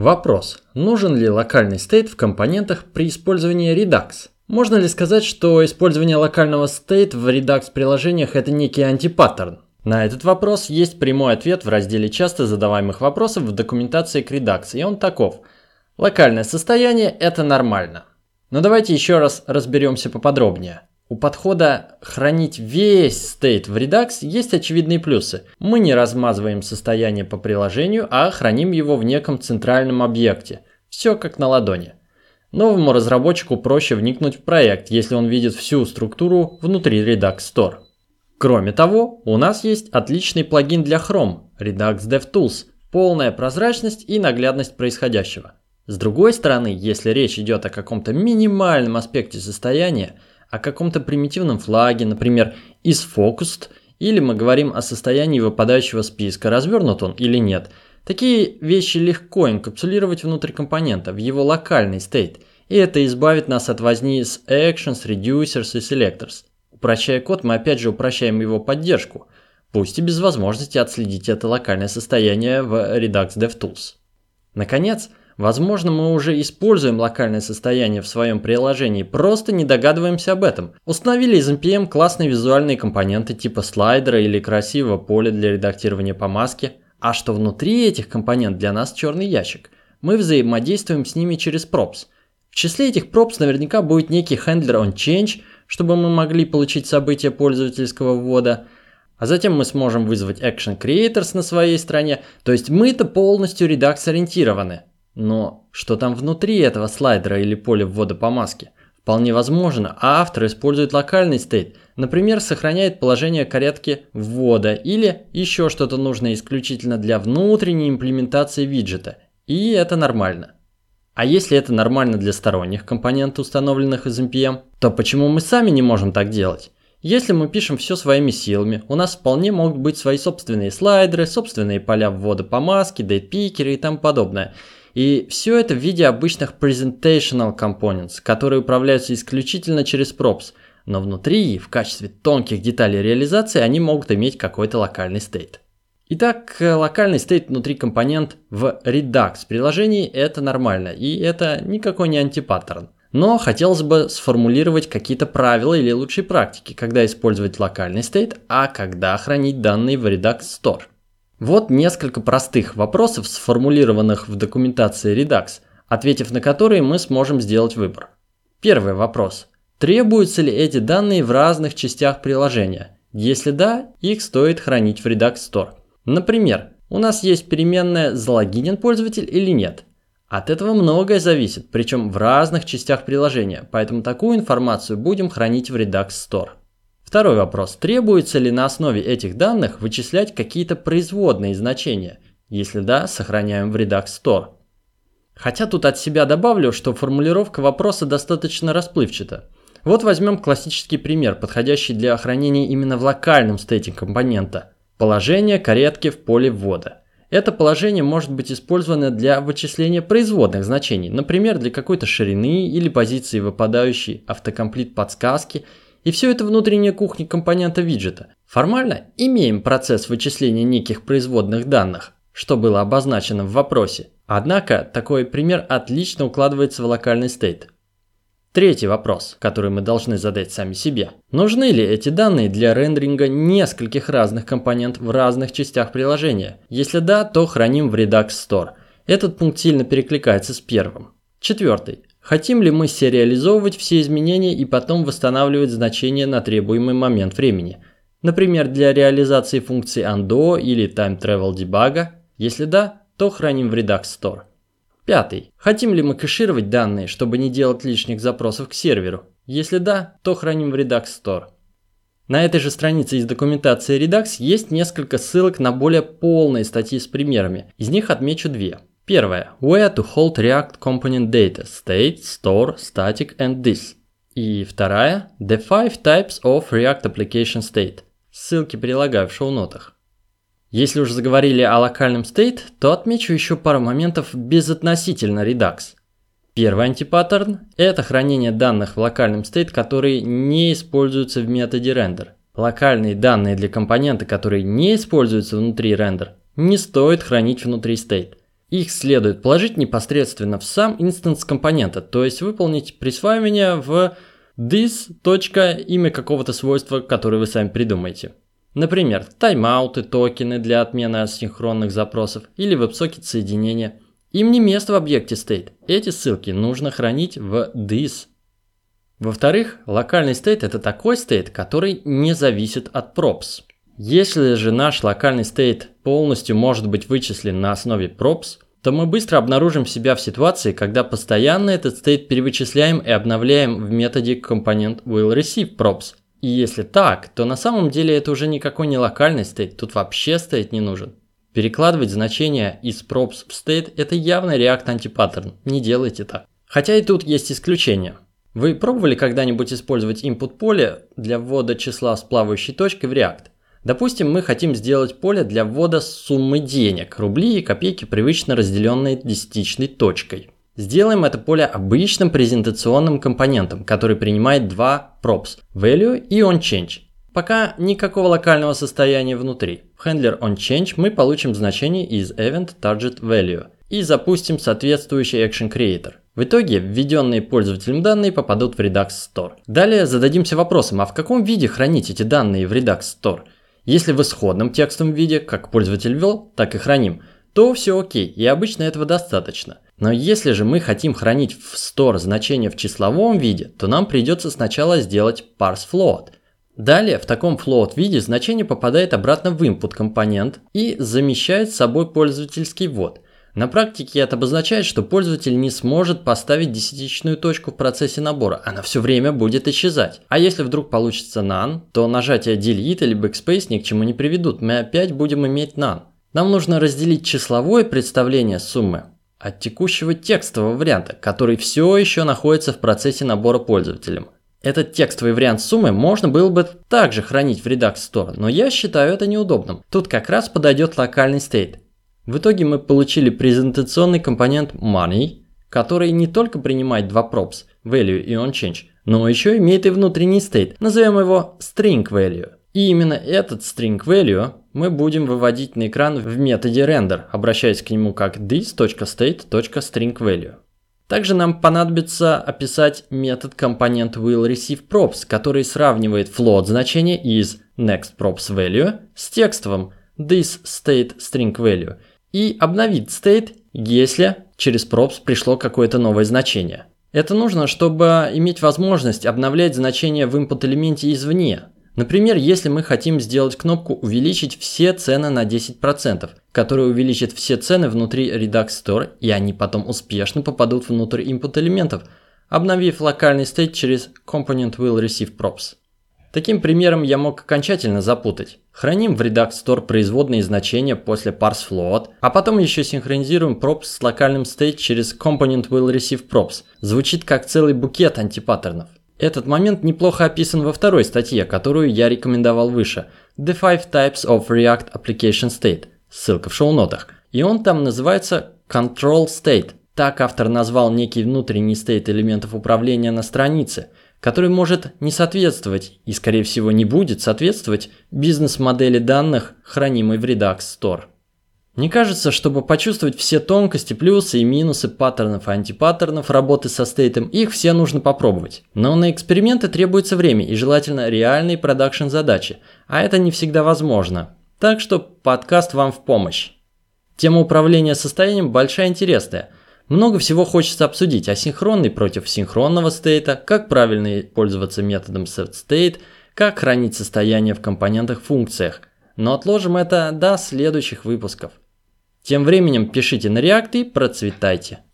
Вопрос. Нужен ли локальный стейт в компонентах при использовании Redux? Можно ли сказать, что использование локального стейт в Redux приложениях это некий антипаттерн? На этот вопрос есть прямой ответ в разделе часто задаваемых вопросов в документации к Redux, и он таков. Локальное состояние – это нормально. Но давайте еще раз разберемся поподробнее. У подхода хранить весь стейт в Redux есть очевидные плюсы. Мы не размазываем состояние по приложению, а храним его в неком центральном объекте. Все как на ладони. Новому разработчику проще вникнуть в проект, если он видит всю структуру внутри Redux Store. Кроме того, у нас есть отличный плагин для Chrome Redux DevTools, полная прозрачность и наглядность происходящего. С другой стороны, если речь идет о каком-то минимальном аспекте состояния, о каком-то примитивном флаге, например, isFocused, или мы говорим о состоянии выпадающего списка, развернут он или нет. Такие вещи легко инкапсулировать внутрь компонента, в его локальный стейт, и это избавит нас от возни с actions, reducers и selectors. Упрощая код, мы опять же упрощаем его поддержку, пусть и без возможности отследить это локальное состояние в Redux DevTools. Наконец, Возможно, мы уже используем локальное состояние в своем приложении, просто не догадываемся об этом. Установили из NPM классные визуальные компоненты типа слайдера или красивого поля для редактирования по маске. А что внутри этих компонент для нас черный ящик. Мы взаимодействуем с ними через props. В числе этих props наверняка будет некий хендлер onChange, чтобы мы могли получить события пользовательского ввода. А затем мы сможем вызвать Action Creators на своей стороне. То есть мы-то полностью редакс ориентированы. Но что там внутри этого слайдера или поля ввода по маске? Вполне возможно, а автор использует локальный стейт, например, сохраняет положение корятки ввода или еще что-то нужное исключительно для внутренней имплементации виджета. И это нормально. А если это нормально для сторонних компонентов, установленных из NPM, то почему мы сами не можем так делать? Если мы пишем все своими силами, у нас вполне могут быть свои собственные слайдеры, собственные поля ввода по маске, дейтпикеры и тому подобное – и все это в виде обычных presentational components, которые управляются исключительно через props, но внутри, в качестве тонких деталей реализации, они могут иметь какой-то локальный стейт. Итак, локальный стейт внутри компонент в Redux приложении это нормально, и это никакой не антипаттерн. Но хотелось бы сформулировать какие-то правила или лучшие практики, когда использовать локальный стейт, а когда хранить данные в Redux Store. Вот несколько простых вопросов, сформулированных в документации Redux, ответив на которые мы сможем сделать выбор. Первый вопрос. Требуются ли эти данные в разных частях приложения? Если да, их стоит хранить в Redux Store. Например, у нас есть переменная «залогинен пользователь» или нет. От этого многое зависит, причем в разных частях приложения, поэтому такую информацию будем хранить в Redux Store. Второй вопрос. Требуется ли на основе этих данных вычислять какие-то производные значения? Если да, сохраняем в Redux Store. Хотя тут от себя добавлю, что формулировка вопроса достаточно расплывчата. Вот возьмем классический пример, подходящий для хранения именно в локальном стейте компонента. Положение каретки в поле ввода. Это положение может быть использовано для вычисления производных значений, например, для какой-то ширины или позиции выпадающей автокомплит подсказки – и все это внутренняя кухня компонента виджета. Формально имеем процесс вычисления неких производных данных, что было обозначено в вопросе. Однако такой пример отлично укладывается в локальный стейт. Третий вопрос, который мы должны задать сами себе. Нужны ли эти данные для рендеринга нескольких разных компонентов в разных частях приложения? Если да, то храним в Redux Store. Этот пункт сильно перекликается с первым. Четвертый. Хотим ли мы сериализовывать все изменения и потом восстанавливать значения на требуемый момент времени? Например, для реализации функции undo или time travel дебага? Если да, то храним в Redux Store. Пятый. Хотим ли мы кэшировать данные, чтобы не делать лишних запросов к серверу? Если да, то храним в Redux Store. На этой же странице из документации Redux есть несколько ссылок на более полные статьи с примерами. Из них отмечу две. Первое. Where to hold React Component Data. State, Store, Static and This. И вторая. The five types of React Application State. Ссылки прилагаю в шоу-нотах. Если уже заговорили о локальном state, то отмечу еще пару моментов безотносительно Redux. Первый антипаттерн – это хранение данных в локальном state, которые не используются в методе render. Локальные данные для компонента, которые не используются внутри render, не стоит хранить внутри state. Их следует положить непосредственно в сам инстанс компонента, то есть выполнить присваивание в this. имя какого-то свойства, которое вы сами придумаете. Например, таймауты, токены для отмены асинхронных запросов или веб-сокет соединения. Им не место в объекте state. Эти ссылки нужно хранить в this. Во-вторых, локальный state это такой state, который не зависит от props. Если же наш локальный state полностью может быть вычислен на основе props, то мы быстро обнаружим себя в ситуации, когда постоянно этот state перевычисляем и обновляем в методе компонент will receive props, и если так, то на самом деле это уже никакой не локальный стейт, тут вообще стейт не нужен. Перекладывать значения из props в state – это явно React антипаттерн, не делайте так. Хотя и тут есть исключения. Вы пробовали когда-нибудь использовать input поле для ввода числа с плавающей точкой в React? Допустим, мы хотим сделать поле для ввода суммы денег, рубли и копейки, привычно разделенные десятичной точкой. Сделаем это поле обычным презентационным компонентом, который принимает два props – value и onChange. Пока никакого локального состояния внутри. В handler onChange мы получим значение из event target value и запустим соответствующий action creator. В итоге введенные пользователем данные попадут в Redux Store. Далее зададимся вопросом, а в каком виде хранить эти данные в Redux Store? Если в исходном текстовом виде, как пользователь ввел, так и храним, то все окей, и обычно этого достаточно – но если же мы хотим хранить в store значение в числовом виде, то нам придется сначала сделать parse float. Далее в таком float виде значение попадает обратно в input компонент и замещает собой пользовательский ввод. На практике это обозначает, что пользователь не сможет поставить десятичную точку в процессе набора, она все время будет исчезать. А если вдруг получится none, то нажатие delete или backspace ни к чему не приведут, мы опять будем иметь none. Нам нужно разделить числовое представление суммы от текущего текстового варианта, который все еще находится в процессе набора пользователем. Этот текстовый вариант суммы можно было бы также хранить в Redux Store, но я считаю это неудобным. Тут как раз подойдет локальный state. В итоге мы получили презентационный компонент money, который не только принимает два props, value и onChange, но еще имеет и внутренний state, назовем его string value. И именно этот string value мы будем выводить на экран в методе render, обращаясь к нему как this.state.stringValue. Также нам понадобится описать метод компонент willReceiveProps, который сравнивает float значение из nextPropsValue с текстовым thisStateStringValue и обновит state, если через props пришло какое-то новое значение. Это нужно, чтобы иметь возможность обновлять значения в input элементе извне, Например, если мы хотим сделать кнопку «Увеличить все цены на 10%», которая увеличит все цены внутри Redux Store, и они потом успешно попадут внутрь input элементов, обновив локальный стейт через Component Will Receive Props. Таким примером я мог окончательно запутать. Храним в Redux Store производные значения после parse float, а потом еще синхронизируем props с локальным state через Component Will Receive Props. Звучит как целый букет антипаттернов. Этот момент неплохо описан во второй статье, которую я рекомендовал выше. The Five Types of React Application State. Ссылка в шоу-нотах. И он там называется Control State. Так автор назвал некий внутренний стейт элементов управления на странице, который может не соответствовать и, скорее всего, не будет соответствовать бизнес-модели данных, хранимой в Redux Store. Мне кажется, чтобы почувствовать все тонкости, плюсы и минусы паттернов и антипаттернов работы со стейтом, их все нужно попробовать. Но на эксперименты требуется время и желательно реальные продакшн задачи, а это не всегда возможно. Так что подкаст вам в помощь. Тема управления состоянием большая интересная. Много всего хочется обсудить, асинхронный против синхронного стейта, как правильно пользоваться методом setState, как хранить состояние в компонентах-функциях. Но отложим это до следующих выпусков. Тем временем пишите на React и процветайте.